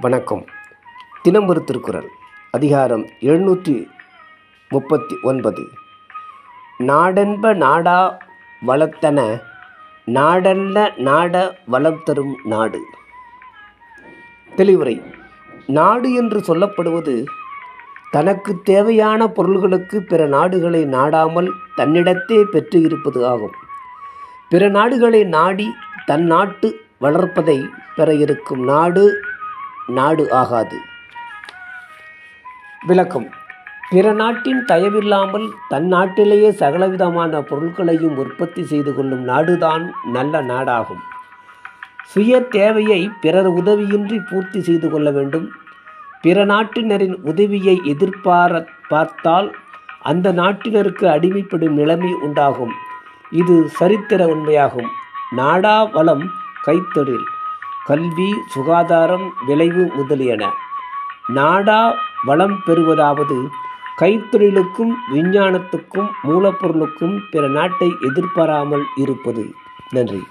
வணக்கம். தினம் ஒரு திருக்குறள். அதிகாரம் எழுநூற்றி முப்பத்தி ஒன்பது. நாடென்ப நாடா வளர்த்தன நாடல்ல நாட வளம் தரும் நாடு. தெளிவுரை. நாடு என்று சொல்லப்படுவது தனக்கு தேவையான பொருள்களுக்கு பிற நாடுகளை நாடாமல் தன்னிடத்தே பெற்று இருப்பது ஆகும். பிற நாடுகளை நாடி தன் நாட்டு வளர்ப்பதை பெற இருக்கும் நாடு நாடு ஆகாது. விளக்கம். பிற நாட்டின் தயவில்லாமல் தன் நாட்டிலேயே சகலவிதமான பொருட்களையும் உற்பத்தி செய்து கொள்ளும் நாடுதான் நல்ல நாடாகும். சுய தேவையை பிறர் உதவியின்றி பூர்த்தி செய்து கொள்ள வேண்டும். பிற நாட்டினரின் உதவியை எதிர்பார பார்த்தால் அந்த நாட்டினருக்கு அடிமைப்படும் நிலைமை உண்டாகும். இது சரித்திர உண்மையாகும். நாடா வளம் கைத்தொழில். கல்வி சுகாதாரம் விளைவு முதலியன. நாடா வளம் பெறுவதாவது கைத்தொழிலுக்கும் விஞ்ஞானத்துக்கும் மூலப்பொருளுக்கும் பிற நாட்டை எதிர்பாராமல் இருப்பது. நன்றி.